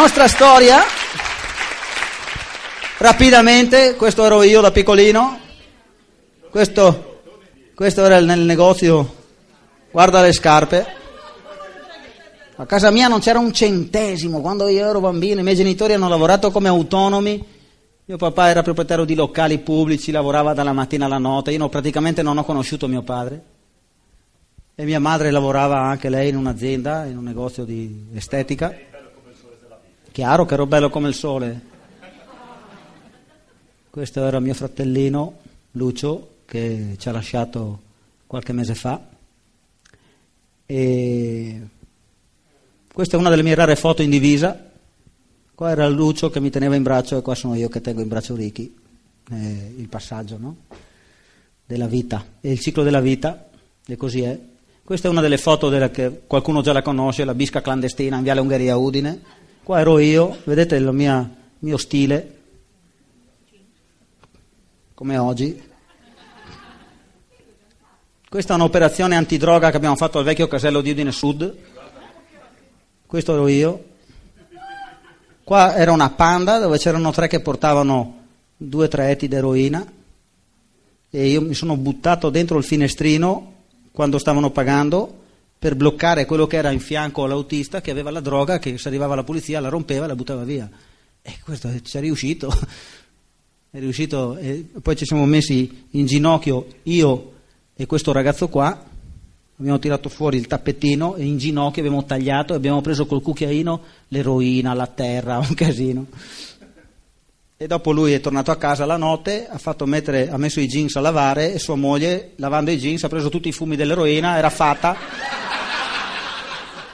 nostra storia, rapidamente, questo ero io da piccolino, questo, questo era nel negozio, guarda le scarpe. A casa mia non c'era un centesimo, quando io ero bambino i miei genitori hanno lavorato come autonomi, mio papà era proprietario di locali pubblici, lavorava dalla mattina alla notte, io no, praticamente non ho conosciuto mio padre. E mia madre lavorava anche lei in un'azienda, in un negozio di estetica. Chiaro che ero bello come il sole. Questo era mio fratellino Lucio che ci ha lasciato qualche mese fa. E questa è una delle mie rare foto in divisa. Qua era Lucio che mi teneva in braccio e qua sono io che tengo in braccio Ricky. Eh, il passaggio no? della vita e il ciclo della vita, e così è. Questa è una delle foto della che qualcuno già la conosce, la bisca clandestina in Viale Ungheria Udine. Qua ero io, vedete il mio stile, come oggi. Questa è un'operazione antidroga che abbiamo fatto al vecchio casello di Udine Sud. Questo ero io. Qua era una panda dove c'erano tre che portavano due o tre etti d'eroina e io mi sono buttato dentro il finestrino quando stavano pagando per bloccare quello che era in fianco all'autista che aveva la droga, che se arrivava la polizia la rompeva e la buttava via. E questo ci è riuscito. è riuscito poi ci siamo messi in ginocchio io e questo ragazzo qua, abbiamo tirato fuori il tappettino e in ginocchio abbiamo tagliato e abbiamo preso col cucchiaino l'eroina, la terra, un casino. E dopo lui è tornato a casa la notte, ha, mettere, ha messo i jeans a lavare e sua moglie, lavando i jeans, ha preso tutti i fumi dell'eroina, era fatta.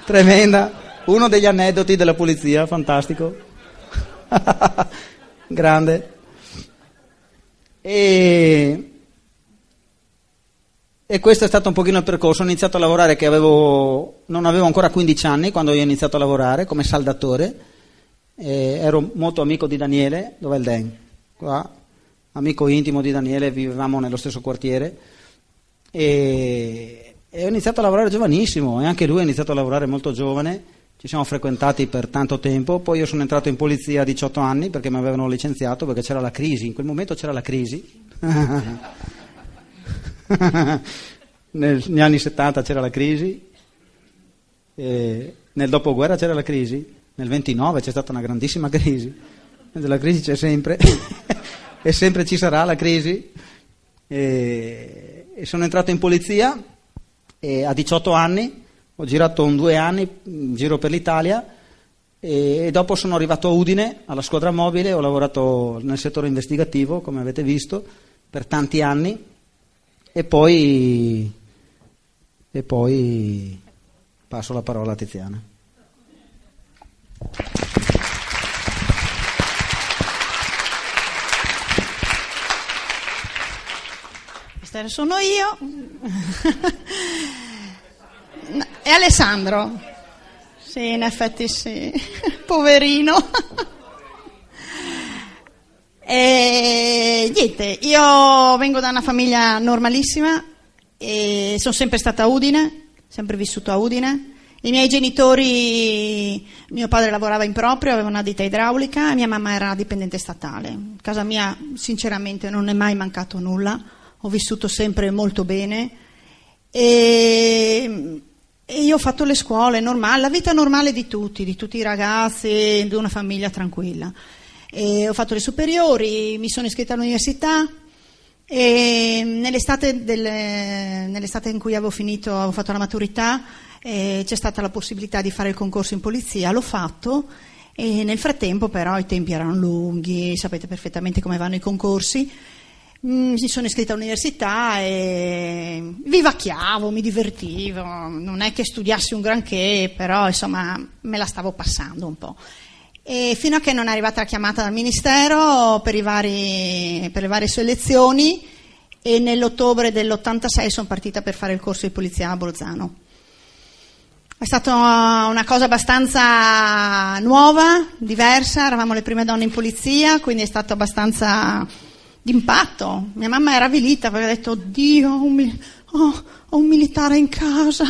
Tremenda. Uno degli aneddoti della polizia, fantastico. Grande. E, e, questo è stato un pochino il percorso. Ho iniziato a lavorare che avevo, non avevo ancora 15 anni quando ho iniziato a lavorare come saldatore eh, ero molto amico di Daniele, dov'è il Den? Qua, amico intimo di Daniele, vivevamo nello stesso quartiere e, e ho iniziato a lavorare giovanissimo e anche lui ha iniziato a lavorare molto giovane, ci siamo frequentati per tanto tempo, poi io sono entrato in polizia a 18 anni perché mi avevano licenziato perché c'era la crisi, in quel momento c'era la crisi. Negli anni 70 c'era la crisi, nel dopoguerra c'era la crisi. Nel 29 c'è stata una grandissima crisi, la crisi c'è sempre e sempre ci sarà la crisi. E, sono entrato in polizia e a 18 anni, ho girato un due anni in giro per l'Italia e, dopo sono arrivato a Udine, alla squadra mobile, ho lavorato nel settore investigativo, come avete visto, per tanti anni e poi, e poi passo la parola a Tiziana. Questa sono io. e Alessandro. Sì, in effetti sì. Poverino. e niente, io vengo da una famiglia normalissima e sono sempre stata a Udine, sempre vissuto a Udine i miei genitori, mio padre lavorava in proprio, aveva una ditta idraulica mia mamma era dipendente statale. A casa mia sinceramente non è mai mancato nulla, ho vissuto sempre molto bene e, e io ho fatto le scuole normali, la vita normale di tutti, di tutti i ragazzi, di una famiglia tranquilla. E ho fatto le superiori, mi sono iscritta all'università e nell'estate, del, nell'estate in cui avevo finito, avevo fatto la maturità, eh, c'è stata la possibilità di fare il concorso in polizia, l'ho fatto e nel frattempo però i tempi erano lunghi, sapete perfettamente come vanno i concorsi. Mm, mi sono iscritta all'università e vivacchiavo, mi divertivo, non è che studiassi un granché, però insomma me la stavo passando un po'. E fino a che non è arrivata la chiamata dal Ministero per, vari, per le varie selezioni e nell'ottobre dell'86 sono partita per fare il corso di polizia a Bolzano. È stata una cosa abbastanza nuova, diversa, eravamo le prime donne in polizia, quindi è stato abbastanza d'impatto. Mia mamma era avvilita ha detto, Dio, un, oh, ho un militare in casa,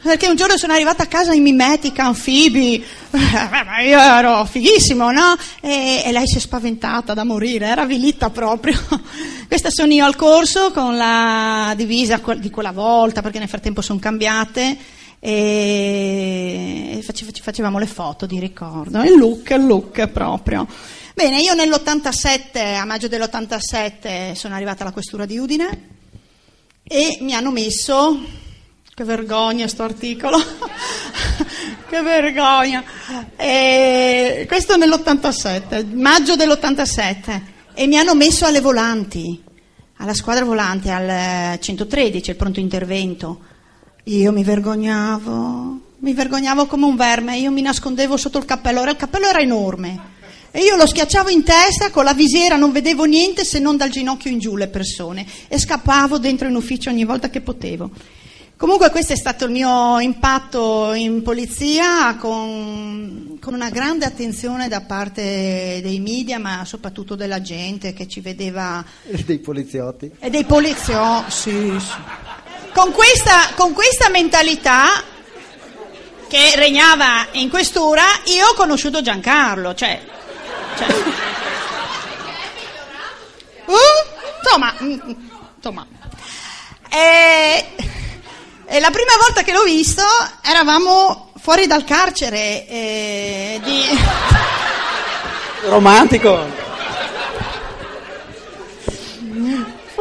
perché un giorno sono arrivata a casa in mimetica, anfibi, eh, io ero fighissimo, no? E, e, lei si è spaventata da morire, era avvilita proprio. Questa sono io al corso con la divisa di quella volta, perché nel frattempo sono cambiate, e facevamo le foto di ricordo, il look, il look proprio. Bene, io nell'87, a maggio dell'87, sono arrivata alla questura di Udine e mi hanno messo che vergogna sto articolo. che vergogna. E questo nell'87, maggio dell'87. E mi hanno messo alle volanti, alla squadra volante, al 113, il pronto intervento. Io mi vergognavo, mi vergognavo come un verme, io mi nascondevo sotto il cappello, il cappello era enorme. E io lo schiacciavo in testa, con la visiera non vedevo niente se non dal ginocchio in giù le persone e scappavo dentro in ufficio ogni volta che potevo. Comunque questo è stato il mio impatto in polizia con, con, una grande attenzione da parte dei media, ma soprattutto della gente che ci vedeva. E dei poliziotti. E dei poliziotti, sì, sì. Con questa, con questa mentalità che regnava in questura, io ho conosciuto Giancarlo, cioè... cioè uh, mm, insomma. Eh, e la prima volta che l'ho visto eravamo fuori dal carcere eh, di... Romantico!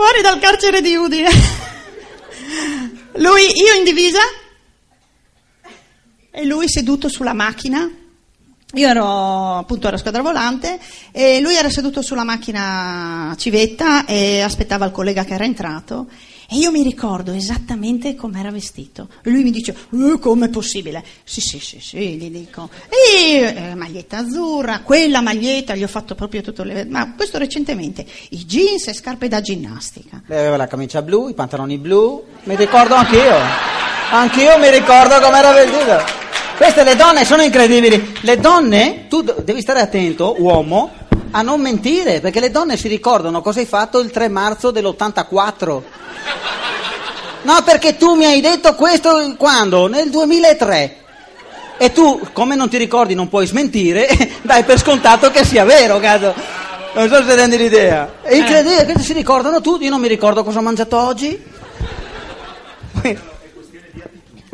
fuori dal carcere di Udine. Lui, io in divisa e lui seduto sulla macchina. Io ero appunto alla squadra volante e lui era seduto sulla macchina civetta e aspettava il collega che era entrato e io mi ricordo esattamente come era vestito. Lui mi dice, eh, com'è possibile? Sì, sì, sì, sì, gli dico. E eh, maglietta azzurra, quella maglietta, gli ho fatto proprio tutto le... Ma questo recentemente, i jeans e scarpe da ginnastica. Lei aveva la camicia blu, i pantaloni blu, mi ricordo anch'io. Anch'io mi ricordo come era vestito. Queste le donne sono incredibili. Le donne, tu devi stare attento, uomo, a non mentire, perché le donne si ricordano cosa hai fatto il 3 marzo dell'84. No, perché tu mi hai detto questo quando? Nel 2003. E tu, come non ti ricordi, non puoi smentire, dai per scontato che sia vero, cazzo. Non so se rendi l'idea. È incredibile, che si ricordano tutti, io non mi ricordo cosa ho mangiato oggi.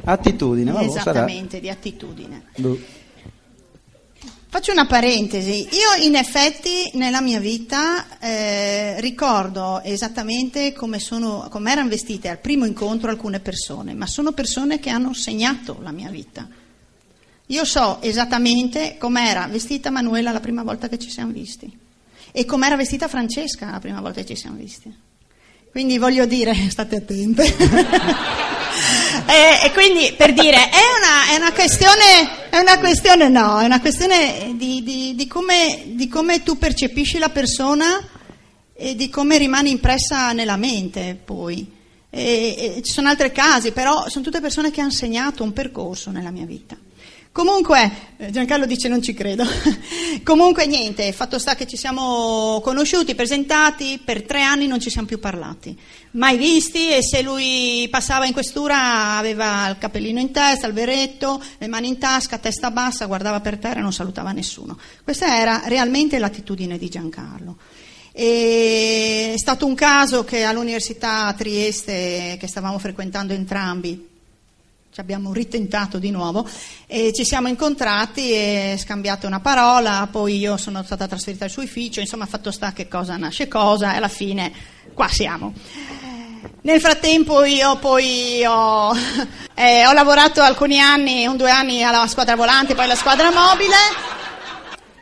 Attitudine, vabbè, Esattamente, sarà. di attitudine. Buh. Faccio una parentesi, io in effetti nella mia vita eh, ricordo esattamente come, sono, come erano vestite al primo incontro alcune persone, ma sono persone che hanno segnato la mia vita. Io so esattamente com'era vestita Manuela la prima volta che ci siamo visti e com'era vestita Francesca la prima volta che ci siamo visti. Quindi voglio dire, state attente. e, e, quindi per dire, è una, è una, questione, è una questione, no, è una questione di, di, di, come, di come tu percepisci la persona e di come rimane impressa nella mente poi. E, e ci sono altri casi, però sono tutte persone che hanno segnato un percorso nella mia vita. Comunque, eh, Giancarlo dice non ci credo. Comunque niente, fatto sta che ci siamo conosciuti, presentati, per tre anni non ci siamo più parlati. Mai visti e se lui passava in questura aveva il cappellino in testa, il beretto, le mani in tasca, testa bassa, guardava per terra e non salutava nessuno. Questa era realmente l'attitudine di Giancarlo. E è stato un caso che all'università a Trieste, che stavamo frequentando entrambi, ci abbiamo ritentato di nuovo e ci siamo incontrati e scambiato una parola, poi io sono stata trasferita al suo ufficio, insomma fatto sta che cosa nasce cosa e alla fine qua siamo. Nel frattempo io poi ho, eh, ho lavorato alcuni anni, un due anni alla squadra volante, poi alla squadra mobile,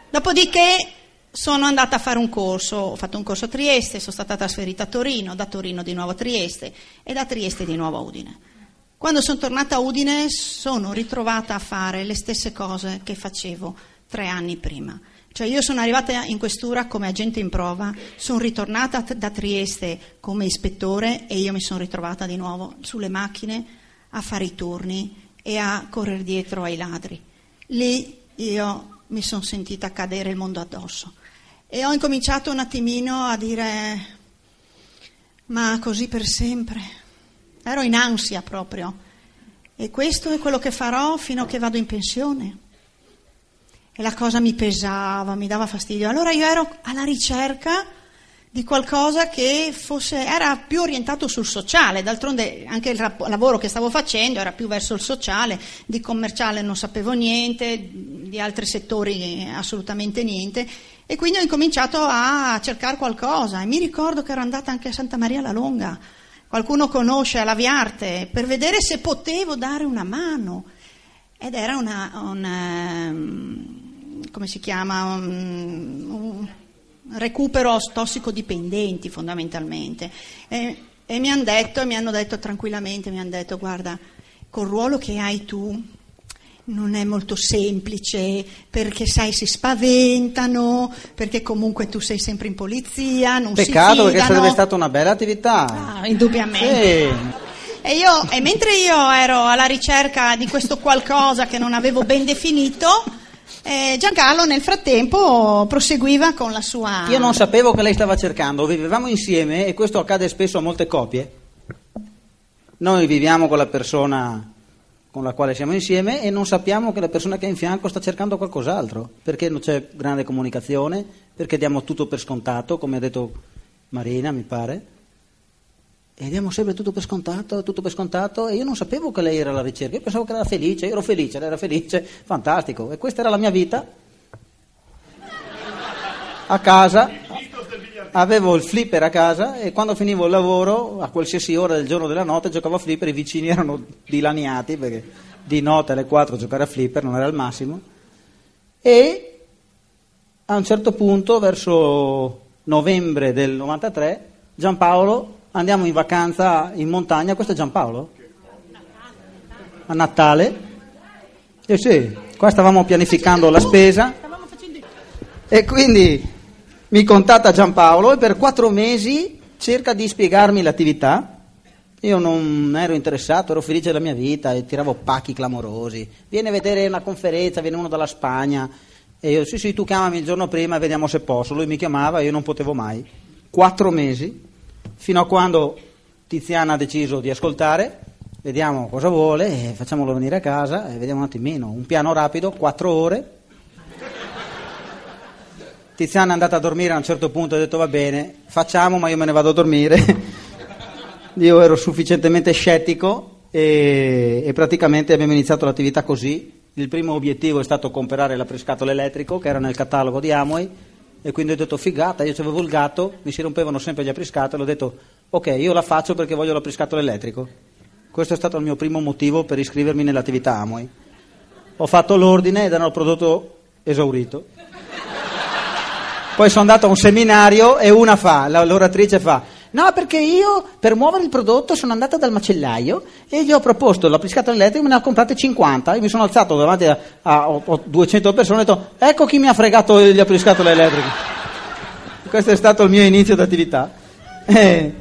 dopodiché sono andata a fare un corso, ho fatto un corso a Trieste, sono stata trasferita a Torino, da Torino di nuovo a Trieste e da Trieste di nuovo a Udine. Quando sono tornata a Udine sono ritrovata a fare le stesse cose che facevo tre anni prima. Cioè io sono arrivata in questura come agente in prova, sono ritornata da Trieste come ispettore e io mi sono ritrovata di nuovo sulle macchine a fare i turni e a correre dietro ai ladri. Lì io mi sono sentita cadere il mondo addosso e ho incominciato un attimino a dire ma così per sempre ero in ansia proprio. e questo è quello che farò fino a che vado in pensione. E la cosa mi pesava, mi dava fastidio. Allora io ero alla ricerca di qualcosa che fosse, era più orientato sul sociale, d'altronde anche il rap- lavoro che stavo facendo era più verso il sociale, di commerciale non sapevo niente, di altri settori assolutamente niente e quindi ho incominciato a cercare qualcosa e mi ricordo che ero andata anche a Santa Maria la Longa, qualcuno conosce la Viarte, per vedere se potevo dare una mano ed era una, una come si chiama, un, un recupero tossicodipendenti fondamentalmente. E, e mi hanno detto, mi hanno detto tranquillamente, mi hanno detto guarda, col ruolo che hai tu non è molto semplice perché sai si spaventano, perché comunque tu sei sempre in polizia, non Peccato perché sarebbe stata una bella attività. Ah, indubbiamente. Sì. E, io, e mentre io ero alla ricerca di questo qualcosa che non avevo ben definito, eh, Giancarlo nel frattempo proseguiva con la sua... Io non sapevo che lei stava cercando, vivevamo insieme e questo accade spesso a molte coppie. Noi viviamo con la persona con la quale siamo insieme e non sappiamo che la persona che è in fianco sta cercando qualcos'altro, perché non c'è grande comunicazione, perché diamo tutto per scontato, come ha detto Marina, mi pare? E diamo sempre tutto per scontato, tutto per scontato, e io non sapevo che lei era alla ricerca, io pensavo che era felice, io ero felice, lei era felice, fantastico, e questa era la mia vita. A casa, avevo il flipper a casa e quando finivo il lavoro, a qualsiasi ora del giorno o della notte, giocavo a flipper, i vicini erano dilaniati perché di notte alle 4 giocare a flipper non era il massimo. E a un certo punto, verso novembre del 93, Giampaolo andiamo in vacanza in montagna, questo è Giampaolo? A Natale? Eh sì, qua stavamo pianificando la spesa e quindi mi contatta Giampaolo e per quattro mesi cerca di spiegarmi l'attività. Io non ero interessato, ero felice della mia vita e tiravo pacchi clamorosi. Viene a vedere una conferenza, viene uno dalla Spagna e io sì sì tu chiamami il giorno prima e vediamo se posso. Lui mi chiamava e io non potevo mai. Quattro mesi fino a quando Tiziana ha deciso di ascoltare, vediamo cosa vuole, facciamolo venire a casa e vediamo un attimino. Un piano rapido, quattro ore. Tiziana è andata a dormire a un certo punto e ha detto va bene, facciamo ma io me ne vado a dormire. io ero sufficientemente scettico e, e praticamente abbiamo iniziato l'attività così. Il primo obiettivo è stato comprare l'apriscatole elettrico che era nel catalogo di Amway e quindi ho detto figata, io avevo il gatto, mi si rompevano sempre gli apriscatoli, ho detto ok, io la faccio perché voglio l'apriscatole elettrico. Questo è stato il mio primo motivo per iscrivermi nell'attività Amway. Ho fatto l'ordine ed il prodotto esaurito. Poi sono andato a un seminario e una fa, l'oratrice fa, No, perché io per muovere il prodotto sono andata dal macellaio e gli ho proposto la priscatola elettrica, me ne ha comprate 50. Io mi sono alzato davanti a, a, a 200 persone e ho detto: Ecco chi mi ha fregato le appriscatole elettriche. Questo è stato il mio inizio d'attività. E,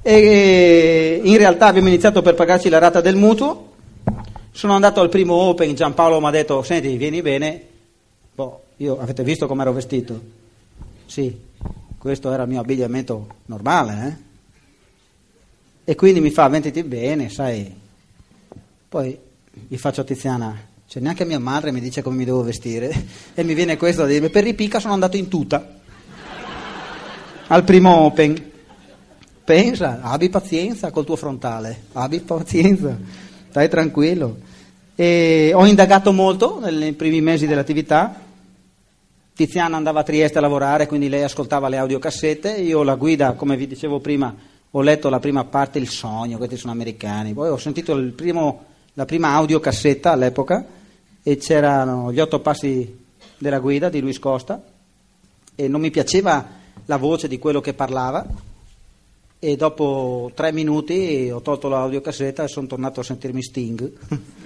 e in realtà abbiamo iniziato per pagarci la rata del mutuo. Sono andato al primo Open, Giampaolo mi ha detto: Senti, vieni bene. Boh, io avete visto come ero vestito? Sì, questo era il mio abbigliamento normale, eh? E quindi mi fa, ventiti bene, sai. Poi gli faccio a Tiziana, cioè neanche mia madre mi dice come mi devo vestire. E mi viene questo da dirmi, per ripicca sono andato in tuta. Al primo Open. Pensa, abbi pazienza col tuo frontale, abbi pazienza, stai tranquillo. E ho indagato molto nei primi mesi dell'attività, Tiziana andava a Trieste a lavorare, quindi lei ascoltava le audiocassette, io la guida, come vi dicevo prima, ho letto la prima parte, Il sogno, questi sono americani, poi ho sentito primo, la prima audiocassetta all'epoca e c'erano gli otto passi della guida di Luis Costa e non mi piaceva la voce di quello che parlava e dopo tre minuti ho tolto l'audiocassetta e sono tornato a sentirmi Sting.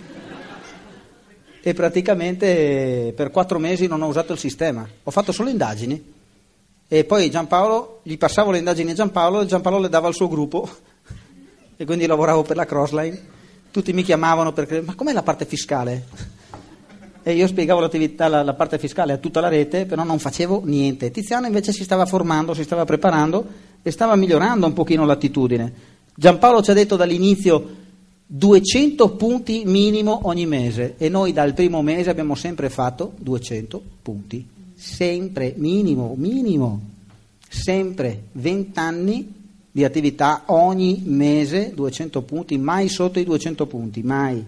e praticamente per quattro mesi non ho usato il sistema, ho fatto solo indagini e poi Giampaolo, gli passavo le indagini a Giampaolo e Giampaolo le dava al suo gruppo e quindi lavoravo per la Crossline, tutti mi chiamavano perché ma com'è la parte fiscale? E io spiegavo la, la parte fiscale a tutta la rete, però non facevo niente. Tiziano invece si stava formando, si stava preparando e stava migliorando un pochino l'attitudine. Giampaolo ci ha detto dall'inizio 200 punti minimo ogni mese e noi dal primo mese abbiamo sempre fatto 200 punti, sempre minimo, minimo, sempre 20 anni di attività ogni mese 200 punti, mai sotto i 200 punti, mai.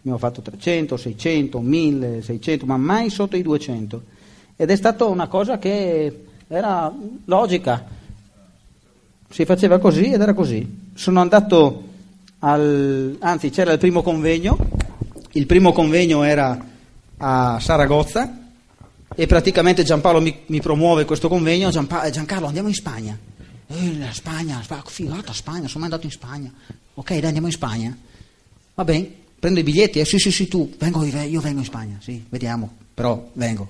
Abbiamo fatto 300, 600, 1000, 600, ma mai sotto i 200. Ed è stata una cosa che era logica, si faceva così ed era così. Sono andato al, anzi c'era il primo convegno, il primo convegno era a Saragozza e praticamente Giampaolo mi, mi promuove questo convegno, Giampa, Giancarlo andiamo in Spagna, eh, la Spagna, figata Spagna, sono andato in Spagna, ok dai andiamo in Spagna, va bene, prendo i biglietti, eh, sì sì sì tu, vengo, io vengo in Spagna, sì, vediamo, però vengo.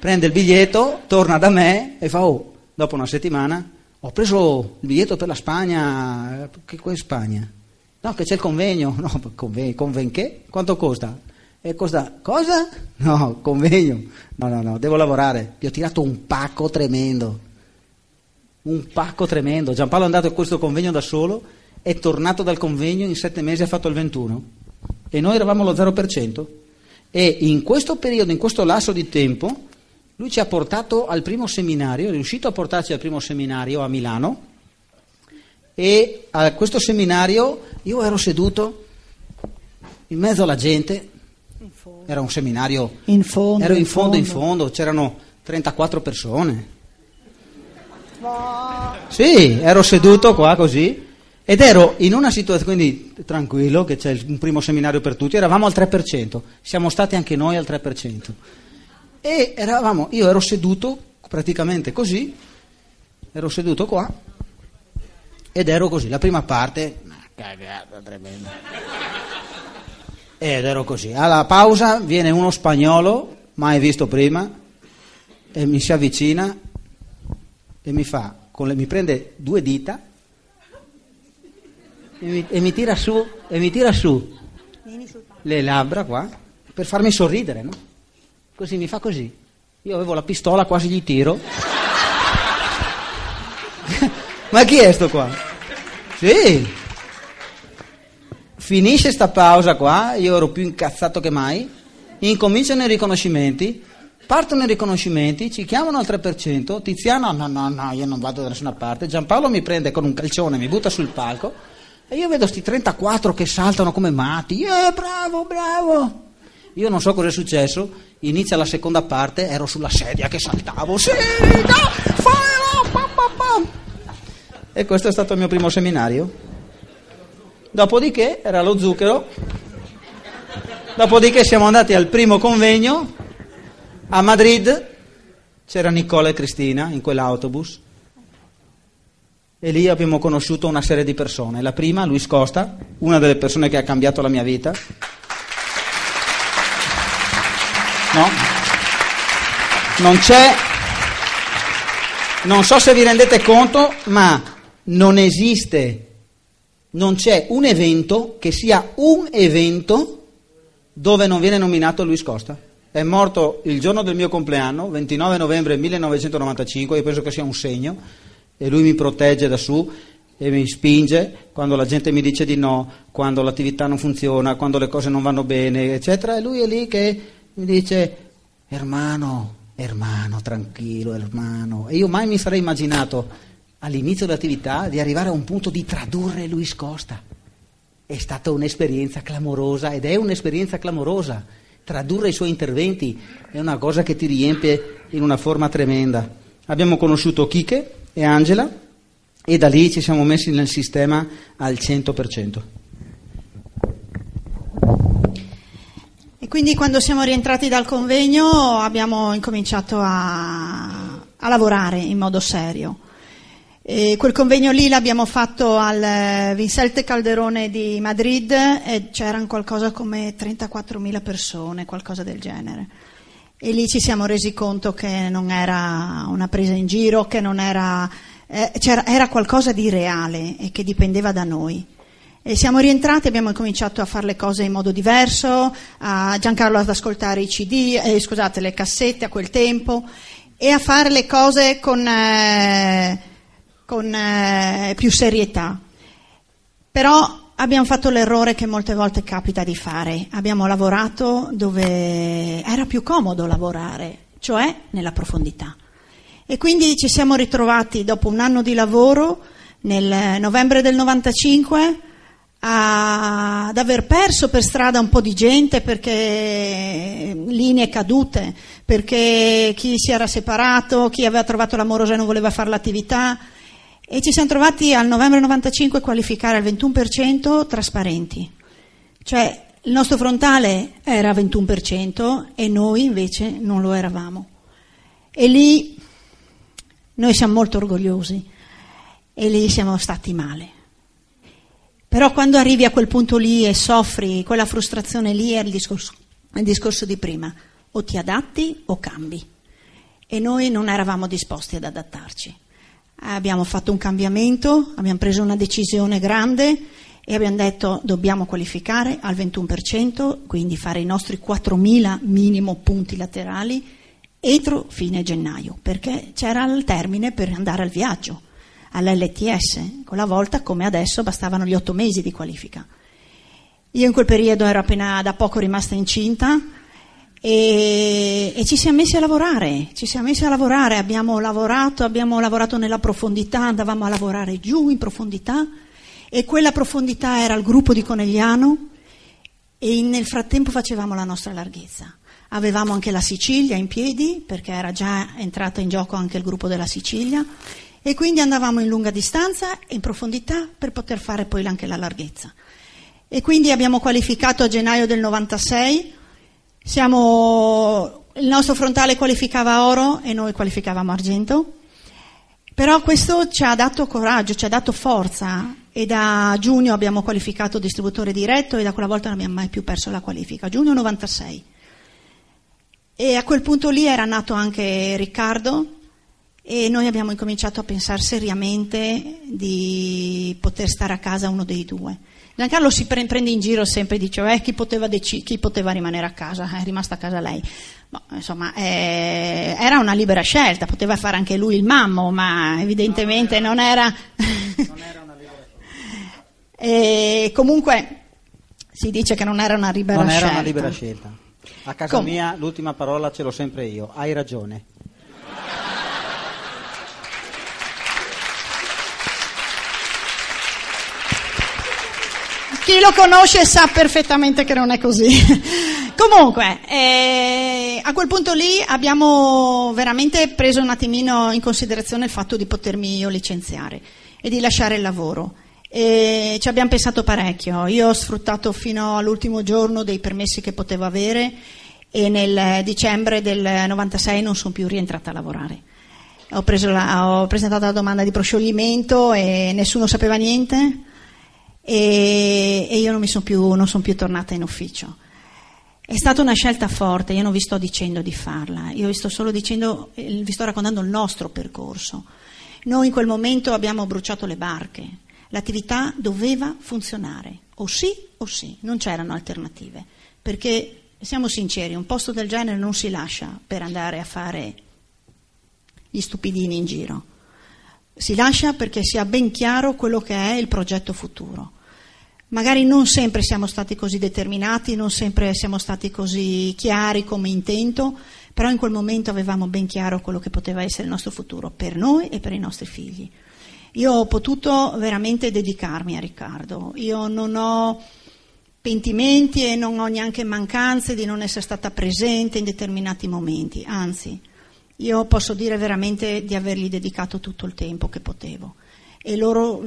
Prende il biglietto, torna da me e fa, oh, dopo una settimana, ho preso il biglietto per la Spagna, eh, che qua è Spagna? No, che c'è il convegno. No, convegno, conven che? Quanto costa? E costa cosa? No, convegno. No, no, no, devo lavorare. Vi ho tirato un pacco tremendo. Un pacco tremendo. Giampaolo è andato a questo convegno da solo, è tornato dal convegno, in sette mesi ha fatto il 21. E noi eravamo allo 0%. E in questo periodo, in questo lasso di tempo, lui ci ha portato al primo seminario, è riuscito a portarci al primo seminario a Milano e a questo seminario io ero seduto in mezzo alla gente, era un seminario, in fondo, ero in, in fondo, fondo, in fondo, c'erano 34 persone. Sì, ero seduto qua così. Ed ero in una situazione, quindi tranquillo, che c'è un primo seminario per tutti, eravamo al 3%, siamo stati anche noi al 3%. E eravamo, io ero seduto praticamente così, ero seduto qua ed ero così, la prima parte, una cagata tremenda. Ed ero così. Alla pausa viene uno spagnolo, mai visto prima, e mi si avvicina e mi fa, le, mi prende due dita e mi, e mi, tira su, e mi tira su le labbra qua per farmi sorridere, no? Così mi fa così. Io avevo la pistola, quasi gli tiro. Ma chi è sto qua? Sì. Finisce sta pausa qua, io ero più incazzato che mai. Incominciano i riconoscimenti, partono i riconoscimenti, ci chiamano al 3%, Tiziano no, no, no, io non vado da nessuna parte, Giampaolo mi prende con un calcione, mi butta sul palco e io vedo sti 34 che saltano come matti, eh, bravo, bravo. Io non so cosa è successo, inizia la seconda parte, ero sulla sedia che saltavo, sì, da, fai. E questo è stato il mio primo seminario. Dopodiché era lo zucchero. Dopodiché siamo andati al primo convegno a Madrid. C'era Nicola e Cristina in quell'autobus. E lì abbiamo conosciuto una serie di persone. La prima, Luis Costa, una delle persone che ha cambiato la mia vita. No? Non c'è. Non so se vi rendete conto, ma non esiste, non c'è un evento che sia un evento dove non viene nominato Luis Costa. È morto il giorno del mio compleanno, 29 novembre 1995, io penso che sia un segno, e lui mi protegge da su e mi spinge quando la gente mi dice di no, quando l'attività non funziona, quando le cose non vanno bene, eccetera, e lui è lì che mi dice, hermano, hermano, tranquillo, hermano. E io mai mi sarei immaginato all'inizio dell'attività di arrivare a un punto di tradurre Luis Costa. È stata un'esperienza clamorosa ed è un'esperienza clamorosa. Tradurre i suoi interventi è una cosa che ti riempie in una forma tremenda. Abbiamo conosciuto Chiche e Angela e da lì ci siamo messi nel sistema al 100%. E quindi quando siamo rientrati dal convegno abbiamo incominciato a, a lavorare in modo serio. E quel convegno lì l'abbiamo fatto al eh, Vincente Calderone di Madrid e c'erano qualcosa come 34.000 persone, qualcosa del genere. E lì ci siamo resi conto che non era una presa in giro, che non era, eh, era qualcosa di reale e che dipendeva da noi. E siamo rientrati, abbiamo cominciato a fare le cose in modo diverso, a Giancarlo ad ascoltare i CD, eh, scusate, le cassette a quel tempo e a fare le cose con... Eh, con eh, più serietà. Però abbiamo fatto l'errore che molte volte capita di fare. Abbiamo lavorato dove era più comodo lavorare, cioè nella profondità. E quindi ci siamo ritrovati dopo un anno di lavoro nel novembre del 95 ad aver perso per strada un po' di gente perché linee cadute, perché chi si era separato, chi aveva trovato l'amorosa e non voleva fare l'attività e ci siamo trovati al novembre 95 a qualificare al 21% trasparenti. Cioè il nostro frontale era 21% e noi invece non lo eravamo. E lì noi siamo molto orgogliosi e lì siamo stati male. Però quando arrivi a quel punto lì e soffri quella frustrazione lì è il discorso, il discorso di prima, o ti adatti o cambi. E noi non eravamo disposti ad adattarci. Abbiamo fatto un cambiamento, abbiamo preso una decisione grande e abbiamo detto dobbiamo qualificare al 21%, quindi fare i nostri 4.000 minimo punti laterali entro fine gennaio, perché c'era il termine per andare al viaggio all'LTS. Quella volta, come adesso, bastavano gli otto mesi di qualifica. Io in quel periodo ero appena da poco rimasta incinta e, e, ci siamo messi a lavorare, ci siamo messi a lavorare, abbiamo lavorato, abbiamo lavorato nella profondità, andavamo a lavorare giù in profondità e quella profondità era il gruppo di Conegliano e nel frattempo facevamo la nostra larghezza. Avevamo anche la Sicilia in piedi perché era già entrata in gioco anche il gruppo della Sicilia e quindi andavamo in lunga distanza e in profondità per poter fare poi anche la larghezza. E quindi abbiamo qualificato a gennaio del 96, siamo, il nostro frontale qualificava oro e noi qualificavamo argento, però questo ci ha dato coraggio, ci ha dato forza e da giugno abbiamo qualificato distributore diretto e da quella volta non abbiamo mai più perso la qualifica, giugno 96. E a quel punto lì era nato anche Riccardo, e noi abbiamo incominciato a pensare seriamente di poter stare a casa uno dei due. Giancarlo si prende in giro sempre e dice eh, chi, poteva dec- chi, poteva rimanere a casa, è rimasta a casa lei. No, insomma, eh, era una libera scelta, poteva fare anche lui il mammo, ma evidentemente non era... non era una libera scelta. e comunque si dice che non era una libera non scelta. Non era una libera scelta. A casa Com- mia l'ultima parola ce l'ho sempre io, hai ragione. Chi lo conosce sa perfettamente che non è così. Comunque, eh, a quel punto lì abbiamo veramente preso un attimino in considerazione il fatto di potermi io licenziare e di lasciare il lavoro. E ci abbiamo pensato parecchio. Io ho sfruttato fino all'ultimo giorno dei permessi che potevo avere e nel dicembre del 96 non sono più rientrata a lavorare. Ho, la, ho presentato la domanda di proscioglimento e nessuno sapeva niente e, e io non, sono più, non sono più tornata in ufficio. È stata una scelta forte, io non vi sto dicendo di farla, io vi sto solo dicendo, eh, vi sto raccontando il nostro percorso. Noi in quel momento abbiamo bruciato le barche, l'attività doveva funzionare, o sì o sì, non c'erano alternative, perché siamo sinceri, un posto del genere non si lascia per andare a fare gli stupidini in giro, si lascia perché sia ben chiaro quello che è il progetto futuro. Magari non sempre siamo stati così determinati, non sempre siamo stati così chiari come intento, però in quel momento avevamo ben chiaro quello che poteva essere il nostro futuro per noi e per i nostri figli. Io ho potuto veramente dedicarmi a Riccardo, io non ho pentimenti e non ho neanche mancanze di non essere stata presente in determinati momenti, anzi, io posso dire veramente di avergli dedicato tutto il tempo che potevo. E loro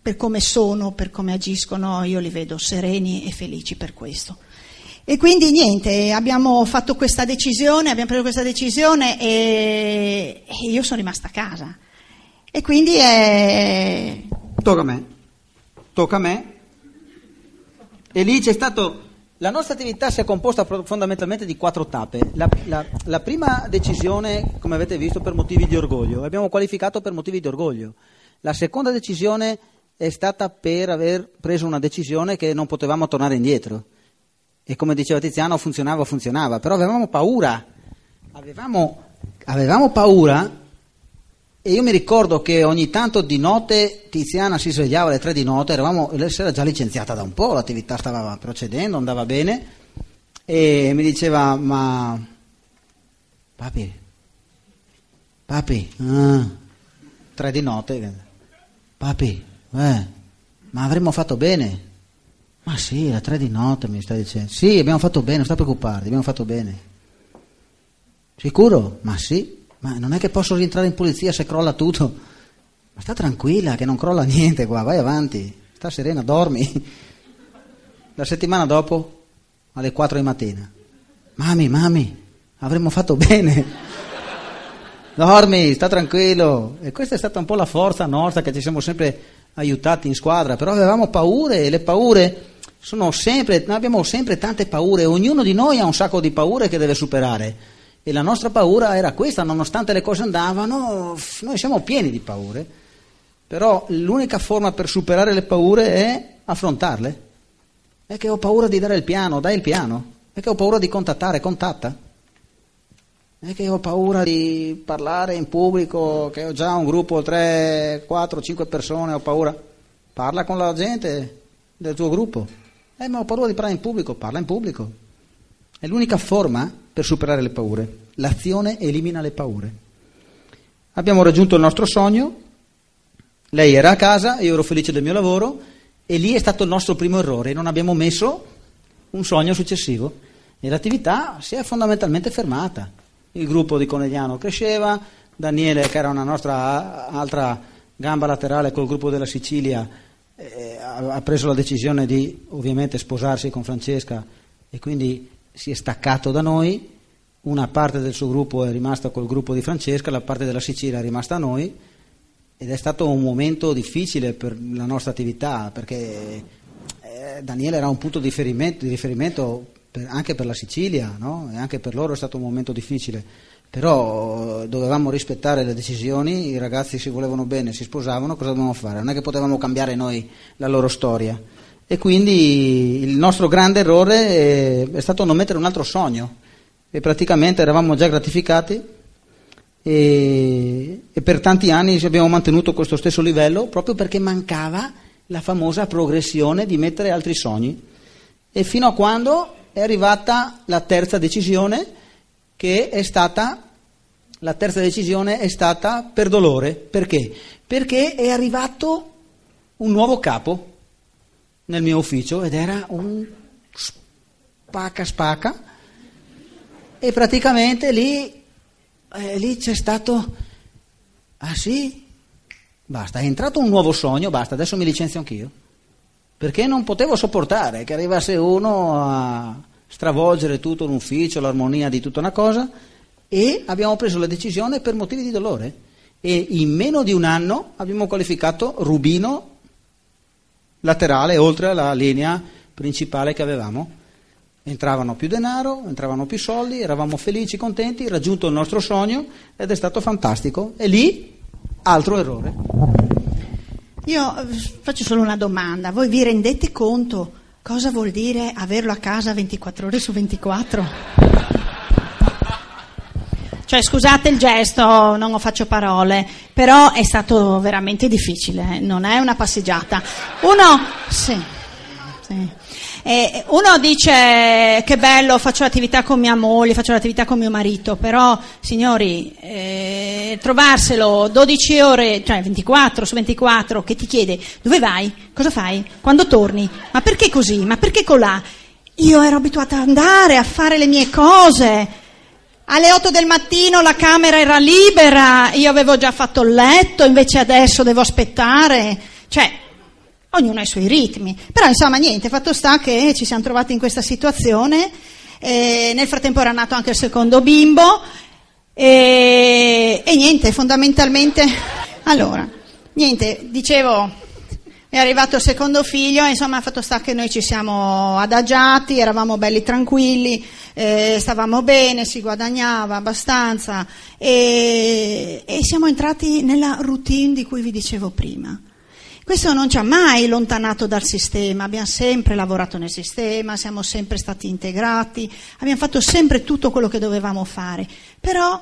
per come sono, per come agiscono, io li vedo sereni e felici per questo. E quindi niente, abbiamo fatto questa decisione, abbiamo preso questa decisione e, e io sono rimasta a casa. E quindi è... Tocca a me, tocca a me. E lì c'è stato... La nostra attività si è composta fondamentalmente di quattro tappe. La, la, la prima decisione, come avete visto, per motivi di orgoglio. Abbiamo qualificato per motivi di orgoglio. La seconda decisione è stata per aver preso una decisione che non potevamo tornare indietro. E come diceva Tiziano, funzionava, funzionava, però avevamo paura, avevamo, avevamo paura. E io mi ricordo che ogni tanto di notte Tiziana si svegliava alle tre di notte, eravamo, lei si era già licenziata da un po', l'attività stava procedendo, andava bene, e mi diceva, ma papi, papi, ah, tre di notte, papi, eh, ma avremmo fatto bene. Ma sì, alle tre di notte mi stai dicendo. Sì, abbiamo fatto bene, non sta preoccuparti, abbiamo fatto bene. Sicuro? Ma sì, ma non è che posso rientrare in polizia se crolla tutto. Ma sta tranquilla che non crolla niente qua, vai avanti, sta serena, dormi. La settimana dopo, alle 4 di mattina, mami, mami, avremmo fatto bene. Dormi, sta tranquillo. E questa è stata un po' la forza nostra che ci siamo sempre aiutati in squadra, però avevamo paure e le paure sono sempre, abbiamo sempre tante paure, ognuno di noi ha un sacco di paure che deve superare e la nostra paura era questa, nonostante le cose andavano, noi siamo pieni di paure, però l'unica forma per superare le paure è affrontarle. È che ho paura di dare il piano, dai il piano. È che ho paura di contattare, contatta. È che ho paura di parlare in pubblico, che ho già un gruppo, 3, 4, 5 persone, ho paura. Parla con la gente del tuo gruppo. Eh, ma ho paura di parlare in pubblico, parla in pubblico. È l'unica forma per superare le paure. L'azione elimina le paure. Abbiamo raggiunto il nostro sogno, lei era a casa, io ero felice del mio lavoro e lì è stato il nostro primo errore, non abbiamo messo un sogno successivo e l'attività si è fondamentalmente fermata. Il gruppo di Conegliano cresceva, Daniele, che era una nostra altra gamba laterale col gruppo della Sicilia, eh, ha preso la decisione di ovviamente sposarsi con Francesca e quindi si è staccato da noi, una parte del suo gruppo è rimasta col gruppo di Francesca, la parte della Sicilia è rimasta a noi ed è stato un momento difficile per la nostra attività perché eh, Daniele era un punto di riferimento, di riferimento per, anche per la Sicilia no? anche per loro è stato un momento difficile però dovevamo rispettare le decisioni, i ragazzi si volevano bene, si sposavano, cosa dovevamo fare? Non è che potevamo cambiare noi la loro storia. E quindi il nostro grande errore è stato non mettere un altro sogno. E praticamente eravamo già gratificati e, e per tanti anni abbiamo mantenuto questo stesso livello proprio perché mancava la famosa progressione di mettere altri sogni. E fino a quando è arrivata la terza decisione che è stata, la terza decisione è stata per dolore. Perché? Perché è arrivato un nuovo capo nel mio ufficio ed era un spacca spacca e praticamente lì, eh, lì c'è stato, ah sì, basta, è entrato un nuovo sogno, basta, adesso mi licenzio anch'io. Perché non potevo sopportare che arrivasse uno a stravolgere tutto l'ufficio, l'armonia di tutta una cosa e abbiamo preso la decisione per motivi di dolore e in meno di un anno abbiamo qualificato Rubino laterale oltre alla linea principale che avevamo. Entravano più denaro, entravano più soldi, eravamo felici, contenti, raggiunto il nostro sogno ed è stato fantastico. E lì altro errore. Io eh, faccio solo una domanda, voi vi rendete conto Cosa vuol dire averlo a casa 24 ore su 24? Cioè, scusate il gesto, non faccio parole, però è stato veramente difficile, eh, non è una passeggiata. Uno, sì, sì. E uno dice che bello, faccio l'attività con mia moglie, faccio l'attività con mio marito, però signori, eh, trovarselo 12 ore, cioè 24 su 24, che ti chiede dove vai, cosa fai, quando torni, ma perché così, ma perché colà? Io ero abituata ad andare a fare le mie cose. Alle 8 del mattino la camera era libera, io avevo già fatto il letto, invece adesso devo aspettare. Cioè, ognuno ha i suoi ritmi. Però insomma niente, fatto sta che ci siamo trovati in questa situazione, e nel frattempo era nato anche il secondo bimbo e, e niente, fondamentalmente... Allora, niente, dicevo, è arrivato il secondo figlio, insomma, fatto sta che noi ci siamo adagiati, eravamo belli tranquilli, eh, stavamo bene, si guadagnava abbastanza e, e siamo entrati nella routine di cui vi dicevo prima. Questo non ci ha mai lontanato dal sistema, abbiamo sempre lavorato nel sistema, siamo sempre stati integrati, abbiamo fatto sempre tutto quello che dovevamo fare, però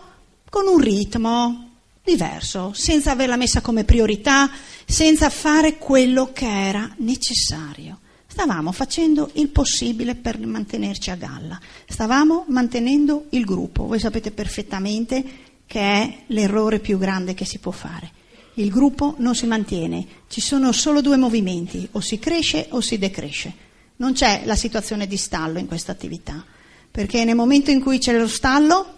con un ritmo diverso, senza averla messa come priorità, senza fare quello che era necessario. Stavamo facendo il possibile per mantenerci a galla, stavamo mantenendo il gruppo. Voi sapete perfettamente che è l'errore più grande che si può fare. Il gruppo non si mantiene, ci sono solo due movimenti, o si cresce o si decresce. Non c'è la situazione di stallo in questa attività, perché nel momento in cui c'è lo stallo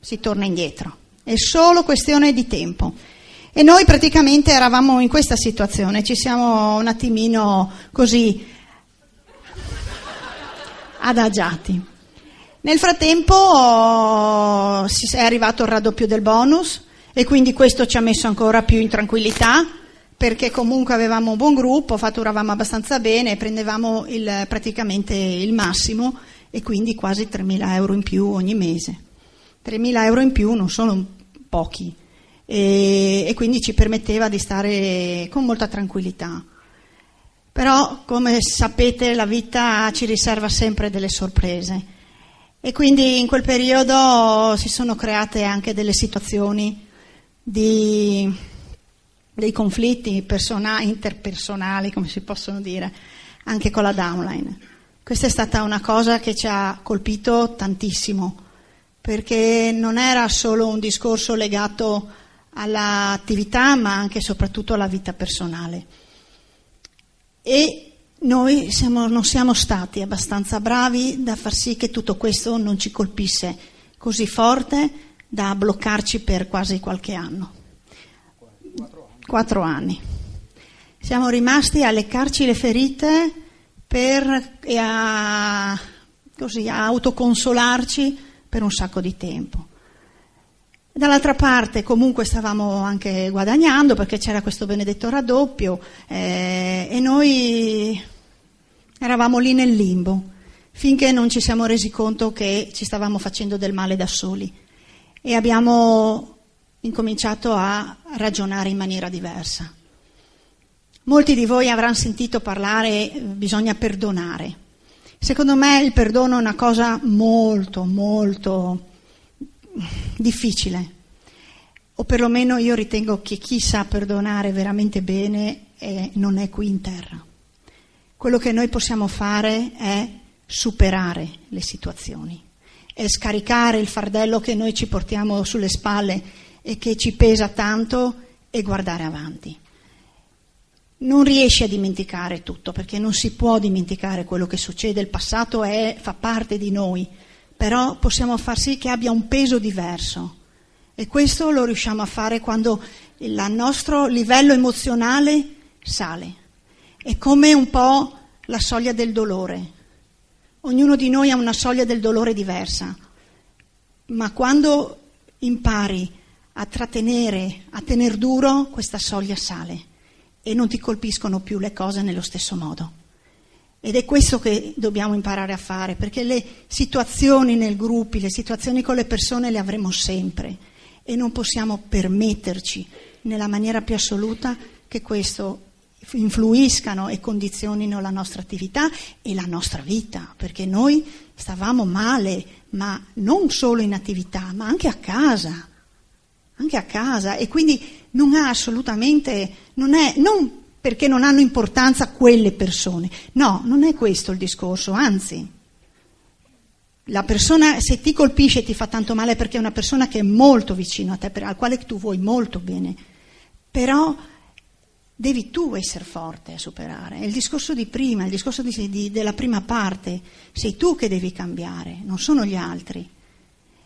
si torna indietro, è solo questione di tempo. E noi praticamente eravamo in questa situazione, ci siamo un attimino così adagiati. Nel frattempo oh, è arrivato il raddoppio del bonus e quindi questo ci ha messo ancora più in tranquillità perché comunque avevamo un buon gruppo, fatturavamo abbastanza bene, prendevamo il, praticamente il massimo e quindi quasi 3.000 euro in più ogni mese. 3.000 euro in più non sono pochi e, e quindi ci permetteva di stare con molta tranquillità. Però, come sapete, la vita ci riserva sempre delle sorprese. E quindi in quel periodo si sono create anche delle situazioni di, dei conflitti persona, interpersonali, come si possono dire, anche con la downline. Questa è stata una cosa che ci ha colpito tantissimo, perché non era solo un discorso legato all'attività, ma anche e soprattutto alla vita personale e noi siamo, non siamo stati abbastanza bravi da far sì che tutto questo non ci colpisse così forte da bloccarci per quasi qualche anno. Quattro anni. Siamo rimasti a leccarci le ferite per, e a, così, a autoconsolarci per un sacco di tempo. Dall'altra parte comunque stavamo anche guadagnando perché c'era questo benedetto raddoppio eh, e noi eravamo lì nel limbo finché non ci siamo resi conto che ci stavamo facendo del male da soli e abbiamo incominciato a ragionare in maniera diversa. Molti di voi avranno sentito parlare bisogna perdonare. Secondo me il perdono è una cosa molto, molto difficile, o perlomeno io ritengo che chi sa perdonare veramente bene è, non è qui in terra. Quello che noi possiamo fare è superare le situazioni, è scaricare il fardello che noi ci portiamo sulle spalle e che ci pesa tanto e guardare avanti. Non riesci a dimenticare tutto perché non si può dimenticare quello che succede, il passato è, fa parte di noi, però possiamo far sì che abbia un peso diverso. E questo lo riusciamo a fare quando il nostro livello emozionale sale. È come un po' la soglia del dolore. Ognuno di noi ha una soglia del dolore diversa, ma quando impari a trattenere, a tener duro, questa soglia sale e non ti colpiscono più le cose nello stesso modo. Ed è questo che dobbiamo imparare a fare, perché le situazioni nei gruppi, le situazioni con le persone le avremo sempre e non possiamo permetterci nella maniera più assoluta che questo influiscano e condizionino la nostra attività e la nostra vita, perché noi stavamo male, ma non solo in attività, ma anche a casa, anche a casa. E quindi non ha assolutamente, non è, non perché non hanno importanza quelle persone. No, non è questo il discorso, anzi, la persona, se ti colpisce e ti fa tanto male perché è una persona che è molto vicino a te, al quale tu vuoi molto bene, però devi tu essere forte a superare. È il discorso di prima, il discorso di, di, della prima parte, sei tu che devi cambiare, non sono gli altri.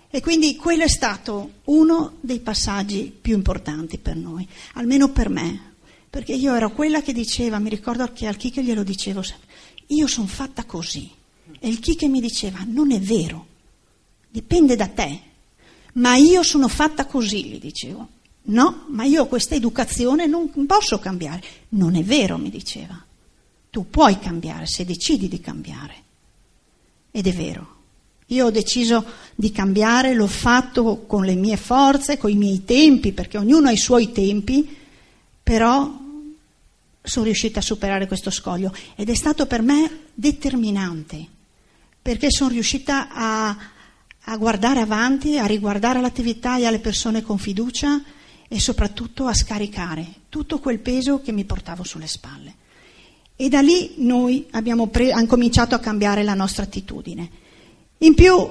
E quindi quello è stato uno dei passaggi più importanti per noi, almeno per me, perché io ero quella che diceva, mi ricordo che al Kike glielo dicevo io sono fatta così. E il Kike mi diceva, non è vero, dipende da te, ma io sono fatta così, gli dicevo. No, ma io questa educazione non posso cambiare. Non è vero, mi diceva. Tu puoi cambiare se decidi di cambiare. Ed è vero. Io ho deciso di cambiare, l'ho fatto con le mie forze, con i miei tempi, perché ognuno ha i suoi tempi, però sono riuscita a superare questo scoglio ed è stato per me determinante perché sono riuscita a, a guardare avanti, a riguardare l'attività e alle persone con fiducia e soprattutto a scaricare tutto quel peso che mi portavo sulle spalle. E da lì noi abbiamo pre- cominciato a cambiare la nostra attitudine. In più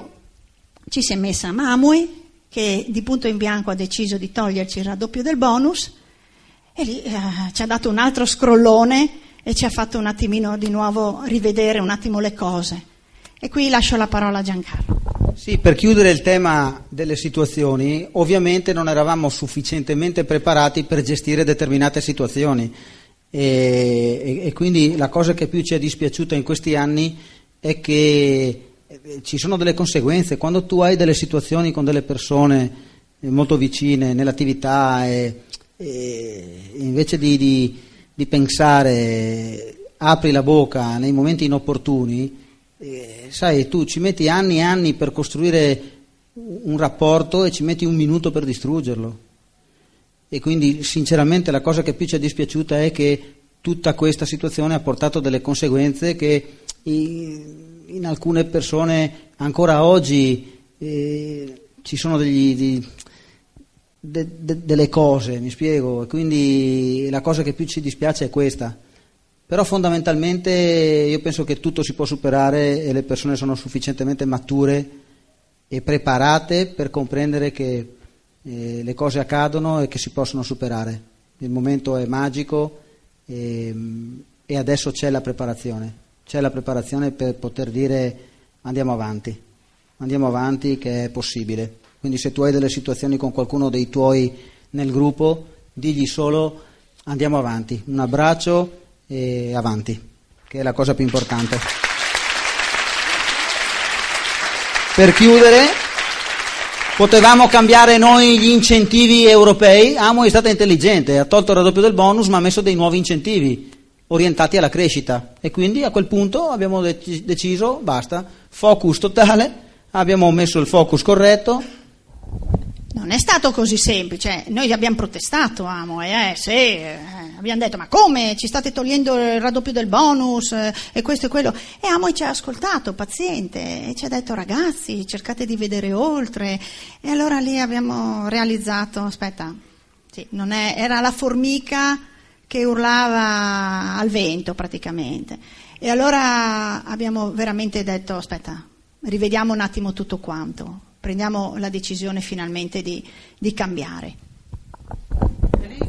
ci si è messa Mamui, che di punto in bianco ha deciso di toglierci il raddoppio del bonus, e lì eh, ci ha dato un altro scrollone e ci ha fatto un attimino di nuovo rivedere un attimo le cose. E qui lascio la parola a Giancarlo. Sì, per chiudere il tema delle situazioni, ovviamente non eravamo sufficientemente preparati per gestire determinate situazioni e, e, e quindi la cosa che più ci è dispiaciuta in questi anni è che eh, ci sono delle conseguenze. Quando tu hai delle situazioni con delle persone eh, molto vicine nell'attività e, e invece di, di, di pensare apri la bocca nei momenti inopportuni, eh, sai, tu ci metti anni e anni per costruire un rapporto e ci metti un minuto per distruggerlo. E quindi sinceramente la cosa che più ci è dispiaciuta è che tutta questa situazione ha portato delle conseguenze che in, alcune persone ancora oggi eh, ci sono degli, di, de, de, delle cose, mi spiego, quindi la cosa che più ci dispiace è questa. Però fondamentalmente io penso che tutto si può superare e le persone sono sufficientemente mature e preparate per comprendere che eh, le cose accadono e che si possono superare. Il momento è magico e, ehm, e adesso c'è la preparazione, c'è la preparazione per poter dire andiamo avanti, andiamo avanti che è possibile. Quindi se tu hai delle situazioni con qualcuno dei tuoi nel gruppo, digli solo andiamo avanti, un abbraccio e avanti, che è la cosa più importante. Per chiudere, potevamo cambiare noi gli incentivi europei, Amo è stata intelligente, ha tolto il raddoppio del bonus ma ha messo dei nuovi incentivi orientati alla crescita. E quindi a quel punto abbiamo deciso, basta, focus totale, abbiamo messo il focus corretto, non è stato così semplice, noi abbiamo protestato, amo, eh, sì, eh, abbiamo detto ma come? Ci state togliendo il raddoppio del bonus eh, e questo e quello? E amo ci ha ascoltato, paziente, e ci ha detto ragazzi cercate di vedere oltre. E allora lì abbiamo realizzato, aspetta, sì, è, era la formica che urlava al vento praticamente. E allora abbiamo veramente detto aspetta, rivediamo un attimo tutto quanto. Prendiamo la decisione finalmente di, di cambiare.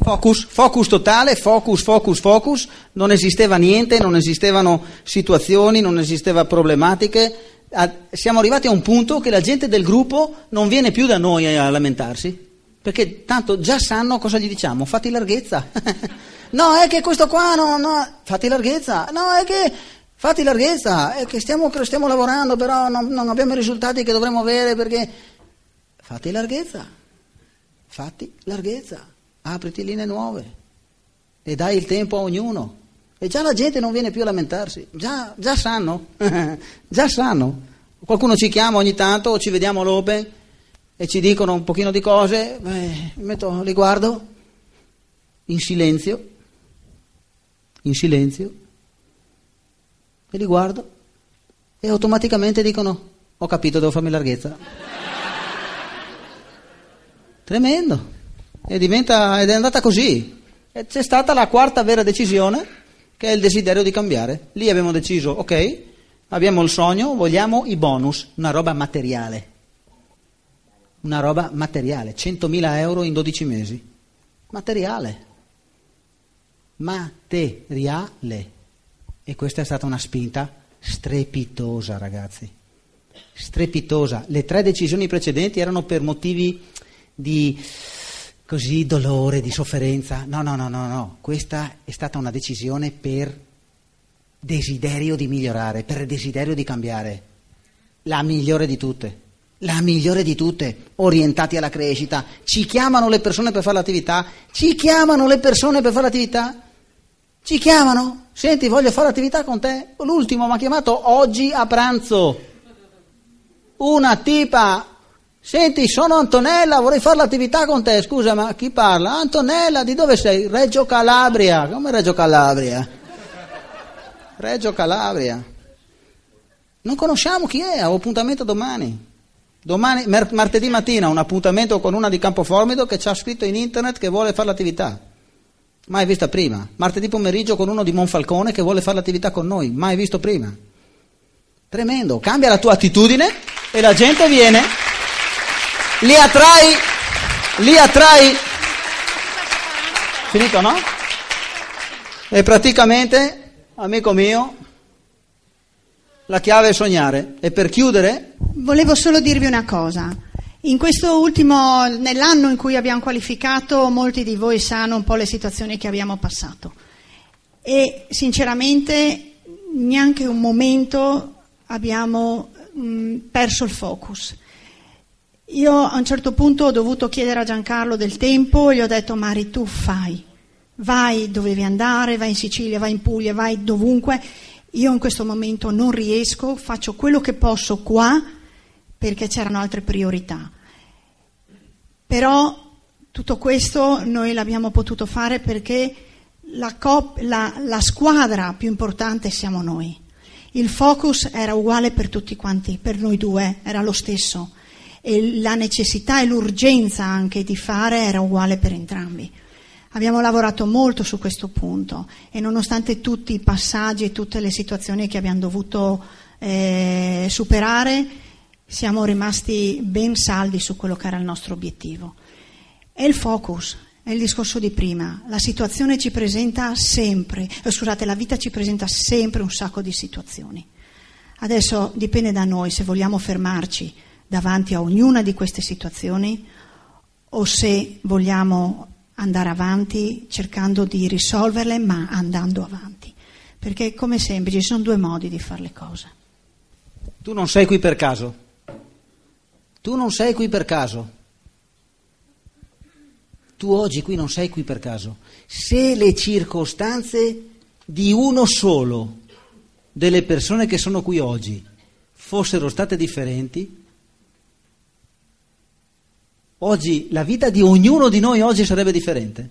Focus, focus totale, focus, focus, focus, non esisteva niente, non esistevano situazioni, non esisteva problematiche. Siamo arrivati a un punto che la gente del gruppo non viene più da noi a lamentarsi, perché tanto già sanno cosa gli diciamo, fatti larghezza. no, è che questo qua, no, no, fatti larghezza. No, è che Fatti larghezza, è che stiamo, stiamo lavorando, però non, non, abbiamo i risultati che dovremmo avere perché... Fatti larghezza, fatti larghezza, apriti linee nuove e dai il tempo a ognuno. E già la gente non viene più a lamentarsi, già, già sanno, già sanno. Qualcuno ci chiama ogni tanto o ci vediamo all'open e ci dicono un pochino di cose, beh, metto, li guardo in silenzio, in silenzio e li guardo e automaticamente dicono ho capito, devo farmi larghezza. Tremendo. E diventa, ed è andata così. E c'è stata la quarta vera decisione, che è il desiderio di cambiare. Lì abbiamo deciso, ok, abbiamo il sogno, vogliamo i bonus, una roba materiale. Una roba materiale, 100.000 euro in 12 mesi. Materiale. Materiale. E questa è stata una spinta strepitosa, ragazzi. Strepitosa. Le tre decisioni precedenti erano per motivi di così dolore, di sofferenza. No, no, no, no, no. Questa è stata una decisione per desiderio di migliorare, per desiderio di cambiare. La migliore di tutte. La migliore di tutte, orientati alla crescita. Ci chiamano le persone per fare l'attività? Ci chiamano le persone per fare l'attività? Ci chiamano, senti, voglio fare attività con te. L'ultimo mi ha chiamato oggi a pranzo. Una tipa, senti, sono Antonella, vorrei fare l'attività con te. Scusa, ma chi parla? Antonella, di dove sei? Reggio Calabria. Come Reggio Calabria? Reggio Calabria. Non conosciamo chi è, ho appuntamento domani. Domani, mer- martedì mattina un appuntamento con una di Campoformido che ci ha scritto in internet che vuole fare l'attività. Mai vista prima. Martedì pomeriggio con uno di Monfalcone che vuole fare l'attività con noi. Mai visto prima. Tremendo. Cambia la tua attitudine e la gente viene. Li attrai. Li attrai. Finito, no? E praticamente, amico mio, la chiave è sognare. E per chiudere... Volevo solo dirvi una cosa. In questo ultimo, nell'anno in cui abbiamo qualificato, molti di voi sanno un po' le situazioni che abbiamo passato. E sinceramente neanche un momento abbiamo mh, perso il focus. Io a un certo punto ho dovuto chiedere a Giancarlo del tempo e gli ho detto Mari tu fai, vai dove devi andare, vai in Sicilia, vai in Puglia, vai dovunque io in questo momento non riesco, faccio quello che posso qua perché c'erano altre priorità. Però tutto questo noi l'abbiamo potuto fare perché la, cop- la, la squadra più importante siamo noi. Il focus era uguale per tutti quanti, per noi due era lo stesso e la necessità e l'urgenza anche di fare era uguale per entrambi. Abbiamo lavorato molto su questo punto e nonostante tutti i passaggi e tutte le situazioni che abbiamo dovuto eh, superare, siamo rimasti ben saldi su quello che era il nostro obiettivo. È il focus, è il discorso di prima. La situazione ci presenta sempre, eh, scusate, la vita ci presenta sempre un sacco di situazioni. Adesso dipende da noi se vogliamo fermarci davanti a ognuna di queste situazioni o se vogliamo andare avanti cercando di risolverle, ma andando avanti. Perché come sempre ci sono due modi di fare le cose. Tu non sei qui per caso. Tu non sei qui per caso. Tu oggi qui non sei qui per caso. Se le circostanze di uno solo delle persone che sono qui oggi fossero state differenti, oggi la vita di ognuno di noi oggi sarebbe differente.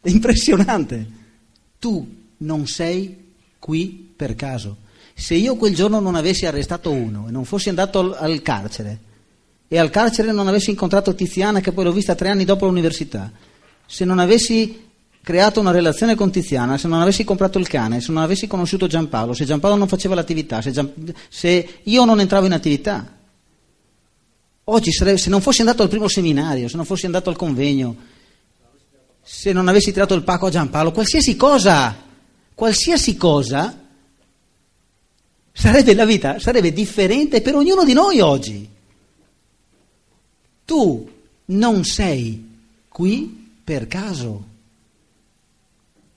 È impressionante. Tu non sei qui per caso. Se io quel giorno non avessi arrestato uno e non fossi andato al, al carcere e al carcere non avessi incontrato Tiziana che poi l'ho vista tre anni dopo l'università, se non avessi creato una relazione con Tiziana, se non avessi comprato il cane, se non avessi conosciuto Giampaolo, se Giampaolo non faceva l'attività, se, Gian, se io non entravo in attività, Oggi se non fossi andato al primo seminario, se non fossi andato al convegno, se non avessi tirato il pacco a Giampaolo, qualsiasi cosa, qualsiasi cosa, sarebbe la vita, sarebbe differente per ognuno di noi oggi. Tu non sei qui per caso.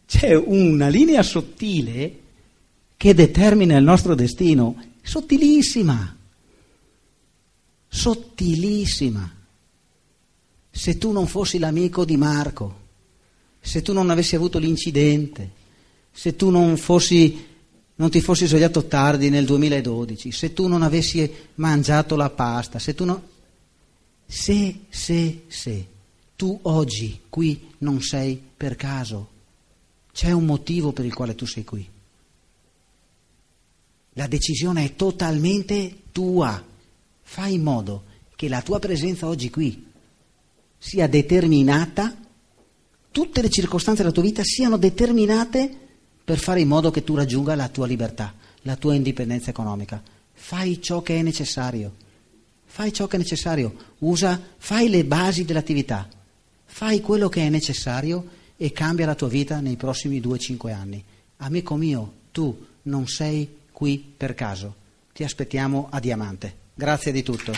C'è una linea sottile che determina il nostro destino, sottilissima sottilissima. Se tu non fossi l'amico di Marco, se tu non avessi avuto l'incidente, se tu non, fossi, non ti fossi svegliato tardi nel 2012, se tu non avessi mangiato la pasta, se tu non... Se, se, se, tu oggi qui non sei per caso, c'è un motivo per il quale tu sei qui. La decisione è totalmente tua fai in modo che la tua presenza oggi qui sia determinata, tutte le circostanze della tua vita siano determinate per fare in modo che tu raggiunga la tua libertà, la tua indipendenza economica. Fai ciò che è necessario, fai ciò che è necessario, usa, fai le basi dell'attività, fai quello che è necessario e cambia la tua vita nei prossimi 2-5 anni. Amico mio, tu non sei qui per caso, ti aspettiamo a Diamante. Grazie di tutto.